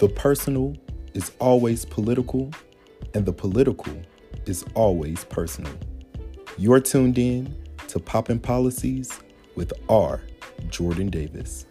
The personal is always political, and the political is always personal. You're tuned in to Poppin' Policies with R. Jordan Davis.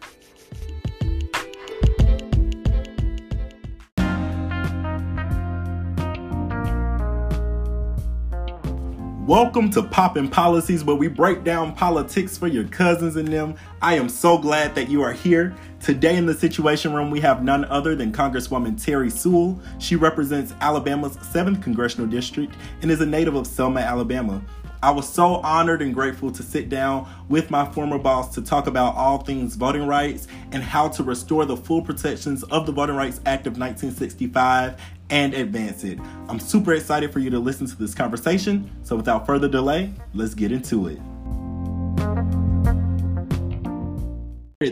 Welcome to Poppin' Policies, where we break down politics for your cousins and them. I am so glad that you are here. Today in the Situation Room, we have none other than Congresswoman Terri Sewell. She represents Alabama's 7th Congressional District and is a native of Selma, Alabama. I was so honored and grateful to sit down with my former boss to talk about all things voting rights and how to restore the full protections of the Voting Rights Act of 1965 and advance it. I'm super excited for you to listen to this conversation. So without further delay, let's get into it.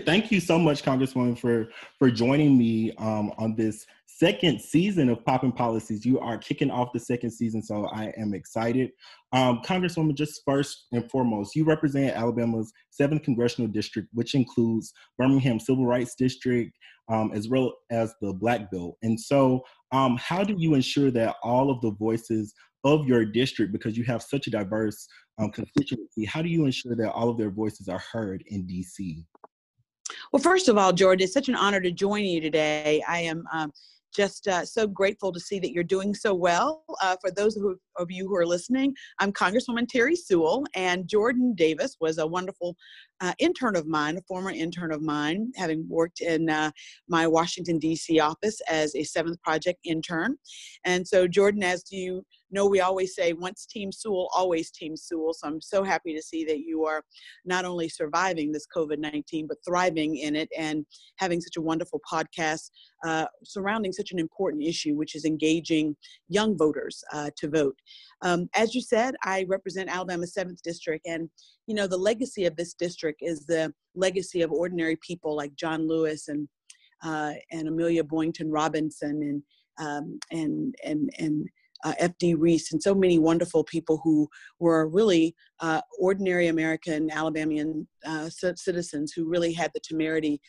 Thank you so much, Congresswoman, for for joining me um, on this second season of Poppin' Policies. You are kicking off the second season, so I am excited. Um, Congresswoman, just first and foremost, you represent Alabama's seventh congressional district, which includes Birmingham Civil Rights District, um, as well as the Black Belt. And so, um, how do you ensure that all of the voices of your district, because you have such a diverse um, constituency, how do you ensure that all of their voices are heard in DC? Well, first of all, George, it's such an honor to join you today. I am um, just uh, so grateful to see that you're doing so well. Uh, for those who, of you who are listening, I'm Congresswoman Terri Sewell, and Jordan Davis was a wonderful uh, intern of mine, a former intern of mine, having worked in uh, my Washington, D.C. office as a seventh project intern. And so, Jordan, as you know, we always say once Team Sewell, always Team Sewell. So I'm so happy to see that you are not only surviving this COVID 19, but thriving in it and having such a wonderful podcast uh, surrounding such an important issue, which is engaging young voters uh, to vote. Um, as you said, I represent Alabama's 7th District, and you know, the legacy of this district is the legacy of ordinary people like John Lewis and uh, and Amelia Boynton Robinson and um, and and and uh, F.D. Reese, and so many wonderful people who were really uh, ordinary American Alabamian uh, citizens who really had the temerity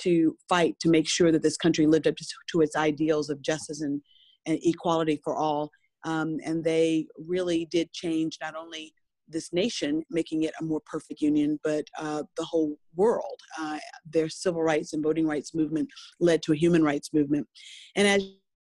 to fight to make sure that this country lived up to, to its ideals of justice and, and equality for all. Um, and they really did change not only this nation, making it a more perfect union, but uh, the whole world. Uh, their civil rights and voting rights movement led to a human rights movement. And as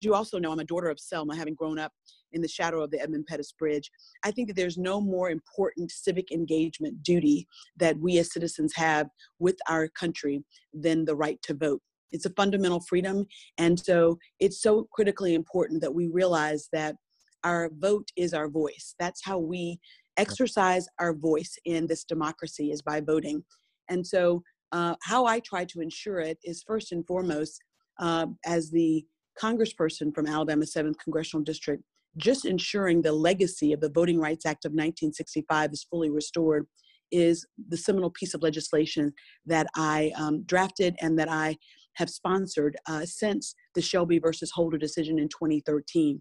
you also know, I'm a daughter of Selma, having grown up in the shadow of the Edmund Pettus Bridge. I think that there's no more important civic engagement duty that we as citizens have with our country than the right to vote. It's a fundamental freedom. And so it's so critically important that we realize that our vote is our voice. That's how we exercise our voice in this democracy is by voting. And so uh, how I try to ensure it is first and foremost uh, as the congressperson from Alabama's 7th Congressional District, just ensuring the legacy of the Voting Rights Act of 1965 is fully restored is the seminal piece of legislation that I um, drafted and that I have sponsored uh, since the Shelby versus Holder decision in 2013.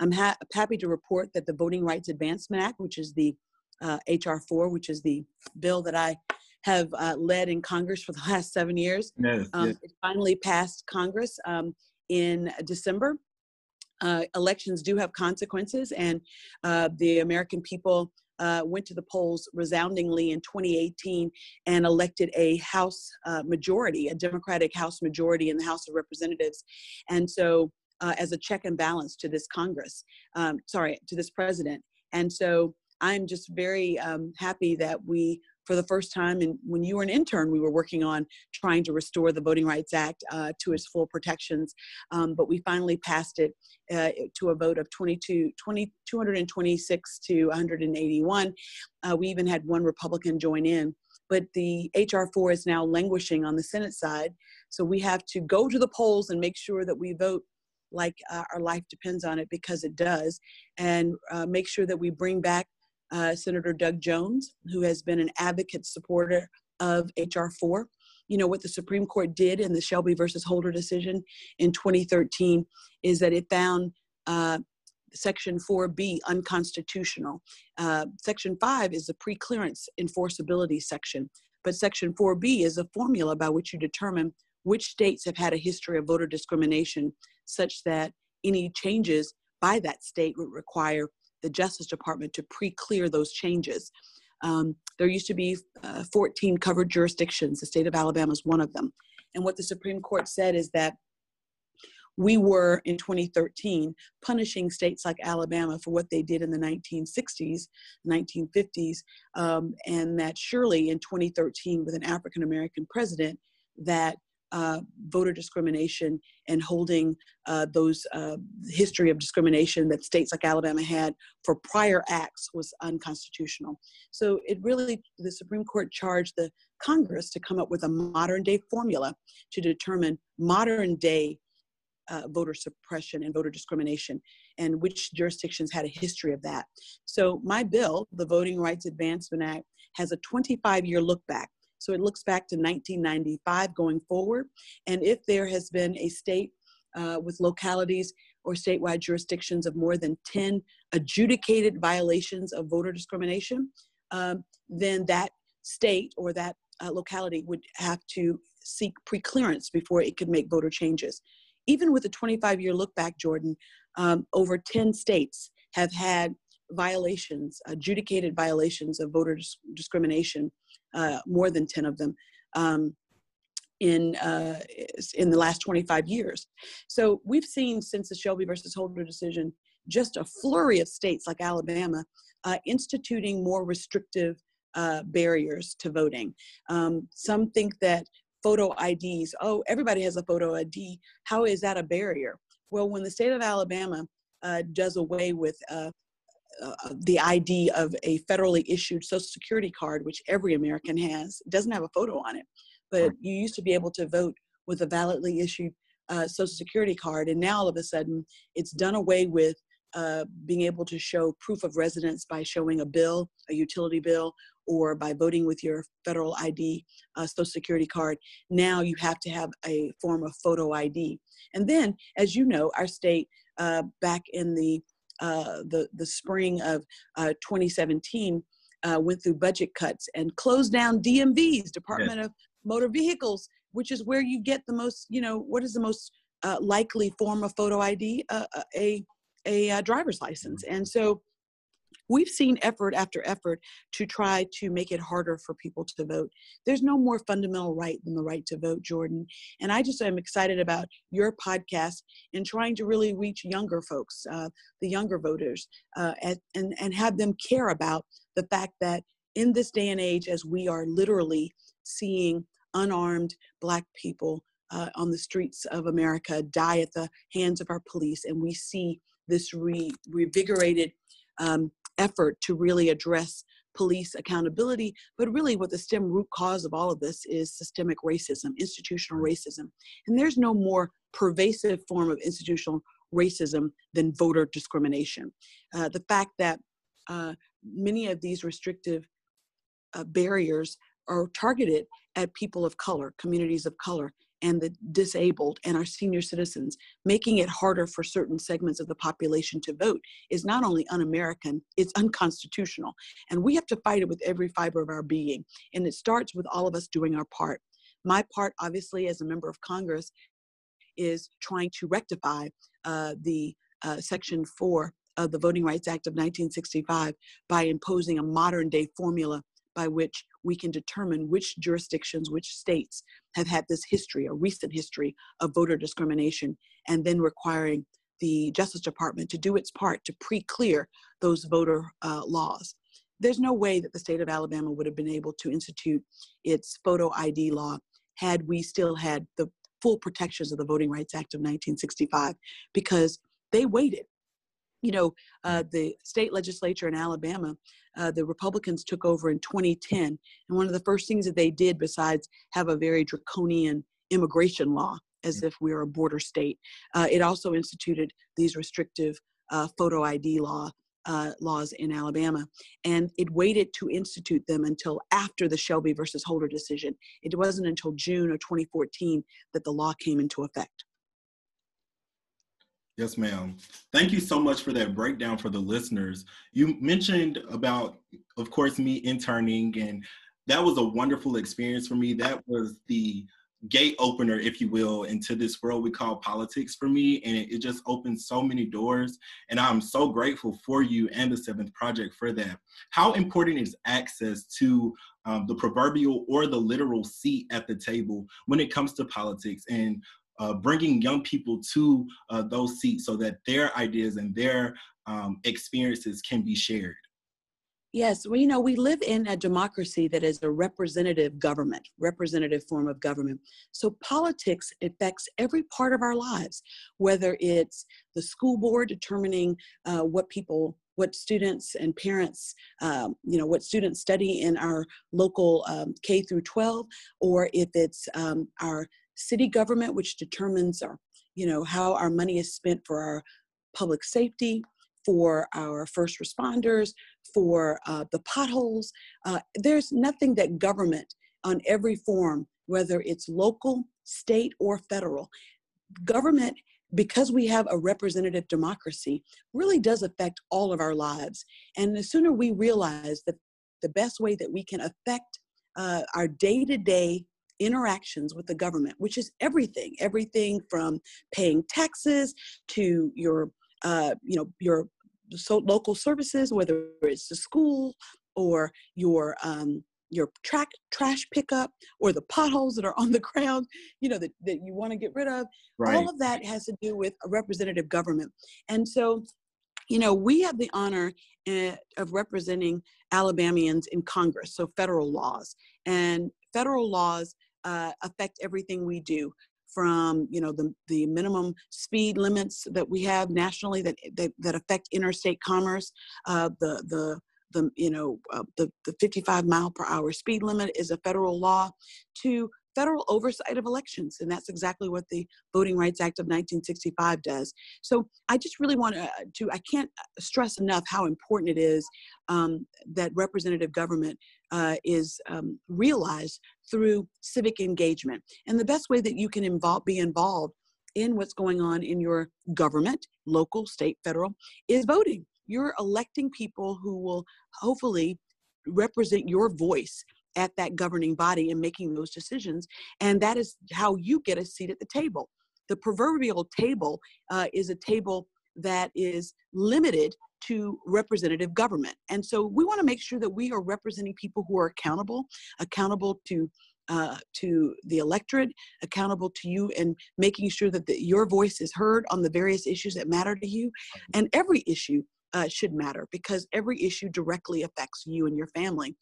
I'm ha- happy to report that the Voting Rights Advancement Act, which is the uh, HR 4, which is the bill that I have uh, led in Congress for the last seven years, yes, um, yes. it finally passed Congress. Um, in December. Uh, elections do have consequences, and uh, the American people uh, went to the polls resoundingly in 2018 and elected a House uh, majority, a Democratic House majority in the House of Representatives. And so, uh, as a check and balance to this Congress, um, sorry, to this president. And so, I'm just very um, happy that we for the first time. And when you were an intern, we were working on trying to restore the Voting Rights Act uh, to its full protections. Um, but we finally passed it uh, to a vote of 22, 20, 226 to 181. Uh, we even had one Republican join in. But the HR 4 is now languishing on the Senate side. So we have to go to the polls and make sure that we vote like uh, our life depends on it because it does, and uh, make sure that we bring back uh, Senator Doug Jones, who has been an advocate supporter of H.R. 4. You know, what the Supreme Court did in the Shelby versus Holder decision in 2013 is that it found uh, Section 4B unconstitutional. Uh, section 5 is the preclearance enforceability section, but Section 4B is a formula by which you determine which states have had a history of voter discrimination such that any changes by that state would require the Justice Department to pre-clear those changes. Um, there used to be uh, 14 covered jurisdictions. The state of Alabama is one of them. And what the Supreme Court said is that we were in 2013 punishing states like Alabama for what they did in the 1960s, 1950s, um, and that surely in 2013 with an African American president, that uh, voter discrimination and holding uh, those uh, history of discrimination that states like Alabama had for prior acts was unconstitutional. So it really, the Supreme Court charged the Congress to come up with a modern day formula to determine modern day uh, voter suppression and voter discrimination and which jurisdictions had a history of that. So my bill, the Voting Rights Advancement Act, has a 25 year look back so it looks back to 1995 going forward. And if there has been a state uh, with localities or statewide jurisdictions of more than 10 adjudicated violations of voter discrimination, um, then that state or that uh, locality would have to seek preclearance before it could make voter changes. Even with a 25 year look back, Jordan, um, over 10 states have had violations, adjudicated violations of voter dis- discrimination uh, more than 10 of them. Um, in uh, in the last 25 years. So we've seen since the Shelby versus Holder decision, just a flurry of states like Alabama uh, instituting more restrictive uh, barriers to voting. Um, some think that photo IDs, oh, everybody has a photo ID. How is that a barrier? Well, when the state of Alabama uh, does away with uh, uh, the ID of a federally issued Social Security card, which every American has. It doesn't have a photo on it, but you used to be able to vote with a validly issued uh, Social Security card, and now all of a sudden it's done away with uh, being able to show proof of residence by showing a bill, a utility bill, or by voting with your federal ID, uh, Social Security card. Now you have to have a form of photo ID. And then, as you know, our state uh, back in the uh, the, the spring of uh, 2017 uh, went through budget cuts and closed down DMVs, Department of Motor Vehicles, which is where you get the most, you know, what is the most uh, likely form of photo ID? Uh, a, a, a driver's license. And so we've seen effort after effort to try to make it harder for people to vote. There's no more fundamental right than the right to vote, Jordan. And I just am excited about your podcast and trying to really reach younger folks, uh, the younger voters, uh, and, and, and have them care about the fact that in this day and age, as we are literally seeing unarmed Black people uh, on the streets of America die at the hands of our police, and we see this re- revigorated um, effort to really address police accountability. But really, what the stem root cause of all of this is systemic racism, institutional racism. And there's no more pervasive form of institutional racism than voter discrimination. Uh, the fact that uh, many of these restrictive uh, barriers are targeted at people of color, communities of color, and the disabled and our senior citizens, making it harder for certain segments of the population to vote is not only un American, it's unconstitutional. And we have to fight it with every fiber of our being. And it starts with all of us doing our part. My part, obviously, as a member of Congress, is trying to rectify uh, the uh, Section 4 of the Voting Rights Act of 1965 by imposing a modern day formula by which we can determine which jurisdictions, which states have had this history, a recent history of voter discrimination, and then requiring the Justice Department to do its part to pre clear those voter uh, laws. There's no way that the state of Alabama would have been able to institute its photo ID law had we still had the full protections of the Voting Rights Act of 1965 because they waited you know, uh, the state legislature in Alabama, uh, the Republicans took over in 2010. And one of the first things that they did, besides have a very draconian immigration law, as mm. if we were a border state, uh, it also instituted these restrictive uh, photo ID law. Uh, laws in Alabama, and it waited to institute them until after the Shelby versus Holder decision. It wasn't until June of 2014 that the law came into effect. Yes, ma'am. Thank you so much for that breakdown for the listeners. You mentioned about, of course, me interning, and that was a wonderful experience for me. That was the gate opener, if you will, into this world we call politics for me. And it, just opened so many doors. And I'm so grateful for you and the Seventh Project for that. How important is access to um, the proverbial or the literal seat at the table when it comes to politics and uh, bringing young people to uh, those seats so that their ideas and their um, experiences can be shared? Yes, well, you know, we live in a democracy that is a representative government, representative form of government. So politics affects every part of our lives, whether it's the school board determining uh, what people, what students and parents, um, you know, what students study in our local um, K through 12, or if it's um, our city government, which determines our, you know, how our money is spent for our public safety, for our first responders, for uh, the potholes. Uh, there's nothing that government on every form, whether it's local, state, or federal, government, because we have a representative democracy, really does affect all of our lives. And the sooner we realize that the best way that we can affect uh, our day to day interactions with the government, which is everything, everything from paying taxes to your, uh, you know, your so local services, whether it's the school or your um, your track trash pickup or the potholes that are on the ground, you know, that, that you want to get rid of. Right. All of that has to do with a representative government. And so, you know, we have the honor uh, of representing Alabamians in Congress, so federal laws. And federal laws uh, affect everything we do from you know the, the minimum speed limits that we have nationally that that, that affect interstate commerce uh, the the the you know uh, the, the 55 mile per hour speed limit is a federal law. To federal oversight of elections and that's exactly what the voting rights act of 1965 does so i just really want to, to i can't stress enough how important it is um, that representative government uh, is um, realized through civic engagement. And the best way that you can involve, be involved in what's going on in your government, local, state, federal, is voting. You're electing people who will hopefully represent your voice at that governing body and making those decisions. And that is how you get a seat at the table. The proverbial table uh, is a table that is limited to representative government. And so we want to make sure that we are representing people who are accountable, accountable to uh, to the electorate, accountable to you, and making sure that the, your voice is heard on the various issues that matter to you. And every issue uh, should matter because every issue directly affects you and your family.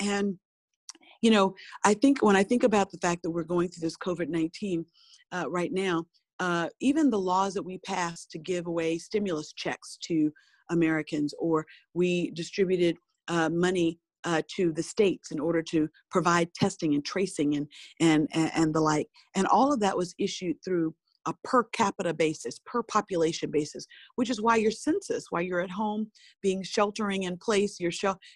And you know, I think when I think about the fact that we're going through this COVID 19 uh, right now, uh, even the laws that we passed to give away stimulus checks to Americans, or we distributed uh, money uh, to the states in order to provide testing and tracing and, and, and the like. And all of that was issued through a per capita basis, per population basis, which is why your census, why you're at home being sheltering in place, you're,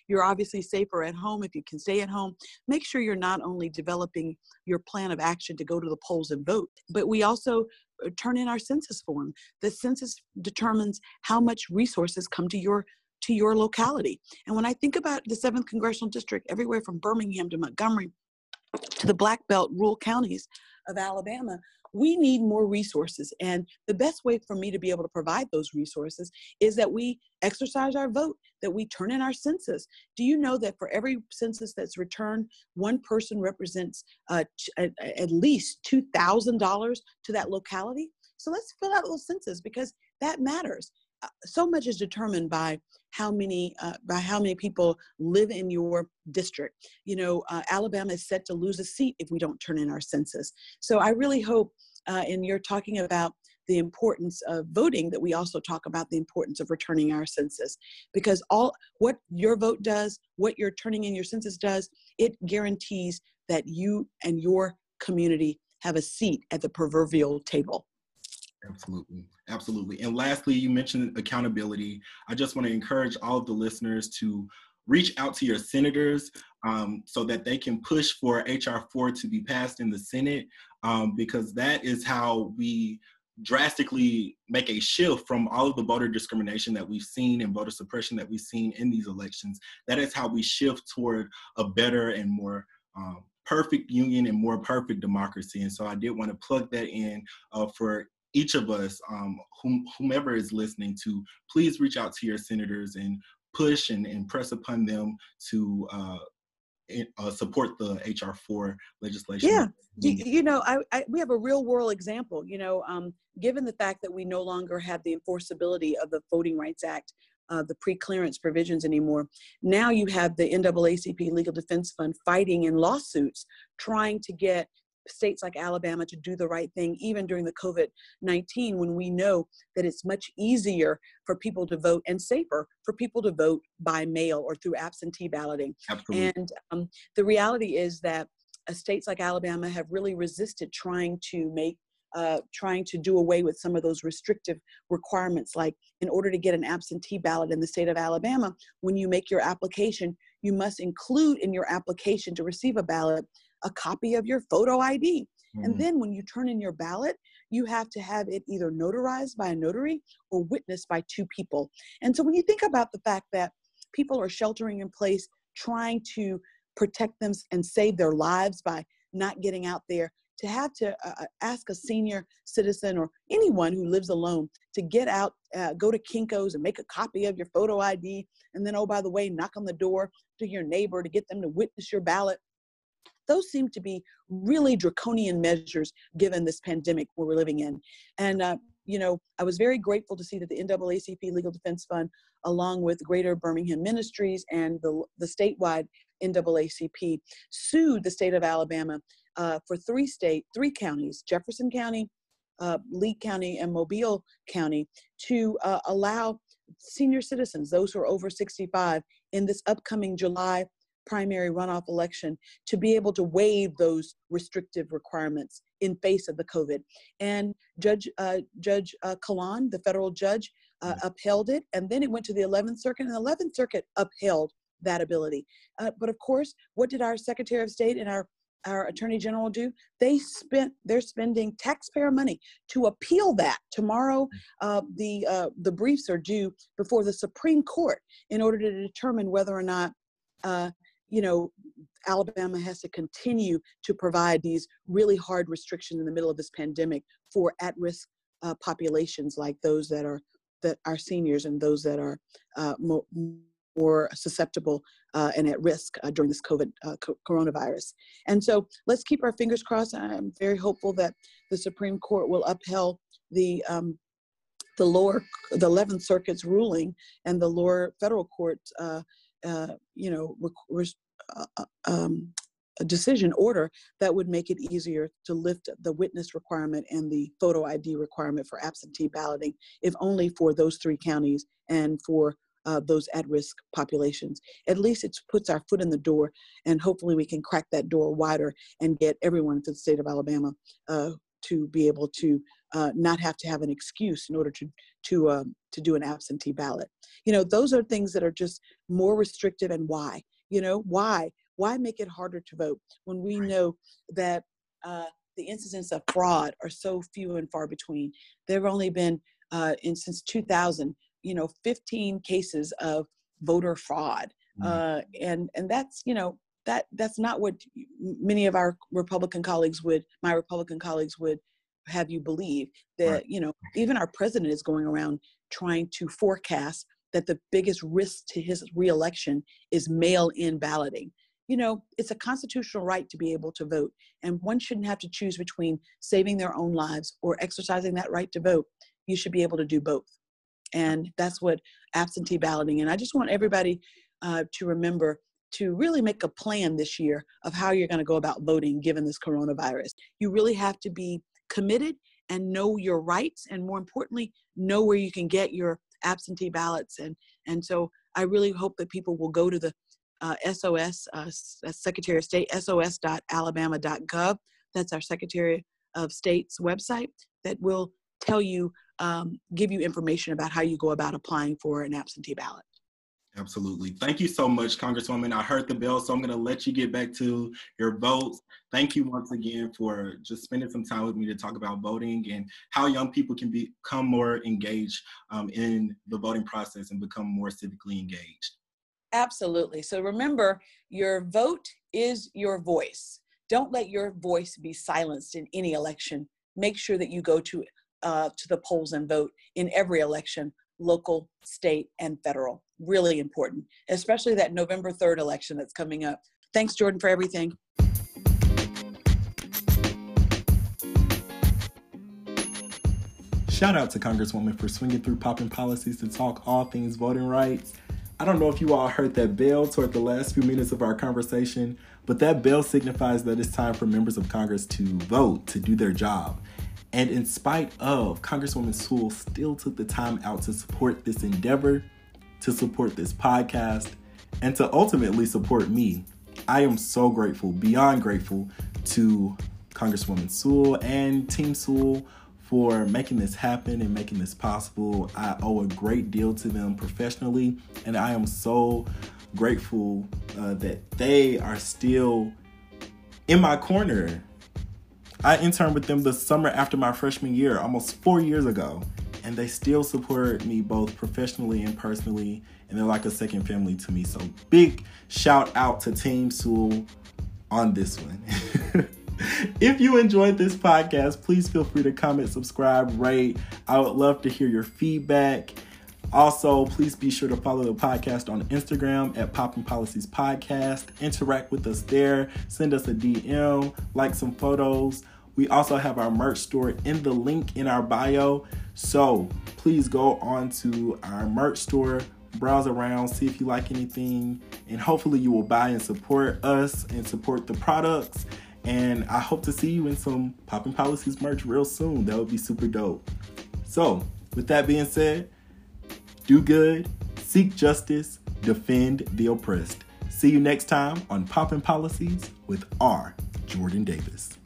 you're obviously safer at home if you can stay at home. Make sure you're not only developing your plan of action to go to the polls and vote, but we also uh, turn in our census form. The census determines how much resources come to your to your locality. And when I think about the 7th congressional district everywhere from Birmingham to Montgomery to the black belt rural counties of Alabama, we need more resources. And the best way for me to be able to provide those resources is that we exercise our vote, that we turn in our census. Do you know that for every census that's returned, one person represents uh, at, at least $2,000 to that locality? So let's fill out those census because that matters. Uh, so much is determined by how many uh, by how many people live in your district. You know, uh, Alabama is set to lose a seat if we don't turn in our census. So I really hope, uh, and you're talking about the importance of voting that we also talk about the importance of returning our census because all what your vote does what you're turning in your census does it guarantees that you and your community have a seat at the proverbial table Absolutely. Absolutely. And lastly, you mentioned accountability. I just want to encourage all of the listeners to reach out to your senators um, so that they can push for HR 4 to be passed in the Senate um, because that is how we drastically make a shift from all of the voter discrimination that we've seen and voter suppression that we've seen in these elections. That is how we shift toward a better and more um, perfect union and more perfect democracy. And so I did want to plug that in uh, for each of us, um, whom, whomever is listening, to please reach out to your senators and push and, and press upon them to uh, uh, support the HR four legislation. Yeah, you, you know, I, I, we have a real world example. You know, um, given the fact that we no longer have the enforceability of the Voting Rights Act, uh, the pre-clearance provisions anymore. Now you have the NAACP Legal Defense Fund fighting in lawsuits, trying to get states like Alabama to do the right thing, even during the COVID 19, when we know that it's much easier for people to vote and safer for people to vote by mail or through absentee balloting. Absolutely. And um, the reality is that uh, states like Alabama have really resisted trying to make uh, trying to do away with some of those restrictive requirements. Like, in order to get an absentee ballot in the state of Alabama, when you make your application, you must include in your application to receive a ballot a copy of your photo ID. Mm-hmm. And then when you turn in your ballot, you have to have it either notarized by a notary or witnessed by two people. And so when you think about the fact that people are sheltering in place, trying to protect them and save their lives by not getting out there, to have to uh, uh ask a senior citizen or anyone who lives alone to get out, uh, go to Kinko's and make a copy of your photo ID, and then, oh, by the way, knock on the door to your neighbor to get them to witness your ballot those seem to be really draconian measures given this pandemic we're living in. And, uh, you know, I was very grateful to see that the NAACP Legal Defense Fund, along with Greater Birmingham Ministries and the, the statewide NAACP, sued the state of Alabama uh, for three state, three counties, Jefferson County, uh, Lee County, and Mobile County, to uh, allow senior citizens, those who are over 65, in this upcoming July primary runoff election to be able to waive those restrictive requirements in face of the COVID. And Judge uh, Judge uh, Kallon, the federal judge, uh, upheld it, and then it went to the 11th Circuit, and the 11th Circuit upheld that ability. Uh, but of course, what did our Secretary of State and our our attorney general do they spent they're spending taxpayer money to appeal that tomorrow uh, the uh, the briefs are due before the supreme court in order to determine whether or not uh, you know, Alabama has to continue to provide these really hard restrictions in the middle of this pandemic for at-risk uh, populations like those that are that are seniors and those that are uh, more, more susceptible uh, and at risk uh, during this COVID uh, co- coronavirus. And so let's keep our fingers crossed. I'm very hopeful that the Supreme Court will upheld the um, the lower the 11th Circuit's ruling and the lower federal court uh, uh, you know, uh, uh, um, a decision order that would make it easier to lift the witness requirement and the photo ID requirement for absentee balloting, if only for those three counties and for uh, those at-risk populations. At least it puts our foot in the door, and hopefully we can crack that door wider and get everyone to the state of Alabama uh, to be able to uh, not have to have an excuse in order to to um, to do an absentee ballot. You know, those are things that are just more restrictive. And why? You know, why? Why make it harder to vote when we know that uh, the incidents of fraud are so few and far between? There have only been uh, in since 2000, you know, 15 cases of voter fraud, mm-hmm. uh, and and that's you know that that's not what many of our Republican colleagues would, my Republican colleagues would have you believe that right. you know even our president is going around trying to forecast that the biggest risk to his reelection is mail-in balloting. You know it's a constitutional right to be able to vote and one shouldn't have to choose between saving their own lives or exercising that right to vote. You should be able to do both. And that's what absentee balloting and i just want everybody uh, to remember to really make a plan this year of how you're going to go about voting given this coronavirus. You really have to be committed and know your rights and more importantly know where you can get your absentee ballots. And and so i really hope that people will go to the uh, sos uh, secretary of state sos.alabama.gov that's our secretary of state's website that will tell you um, give you information about how you go about applying for an absentee ballot Absolutely. Thank you so much, Congresswoman. I heard the bell, so I'm going to let you get back to your votes. Thank you once again for just spending some time with me to talk about voting and how young people can become more engaged um, in the voting process and become more civically engaged. Absolutely. So remember, your vote is your voice. don't let your voice be silenced in any election. Make sure that you go to uh, to the polls and vote in every election, local, state, and federal. Really important, especially that November 3rd election that's coming up. Thanks, Jordan, for everything. Shout out to Congresswoman for swinging through popping policies to talk all things voting rights. I don't know if you all heard that bell toward the last few minutes of our conversation, but that bell signifies that it's time for members of Congress to vote, to do their job. And in spite of, Congresswoman Sewell still took the time out to support this endeavor, to support this podcast, and to ultimately support me. I am so grateful, beyond grateful, to Congresswoman Sewell and Team Sewell for making this happen and making this possible. I owe a great deal to them professionally, and I am so grateful uh, that they are still in my corner I interned with them the summer after my freshman year, almost four years ago, and they still support me both professionally and personally, and they're like a second family to me. So big shout out to Team Sewell on this one. if you enjoyed this podcast, please feel free to comment, subscribe, rate. I would love to hear your feedback. Also, please be sure to follow the podcast on Instagram at Popping Policies Podcast. Interact with us there. Send us a DM, like some photos. We also have our merch store in the link in our bio. So please go on to our merch store, browse around, see if you like anything, and hopefully you will buy and support us and support the products. And I hope to see you in some Popping Policies merch real soon. That would be super dope. So, with that being said, do good, seek justice, defend the oppressed. See you next time on Popping Policies with R. Jordan Davis.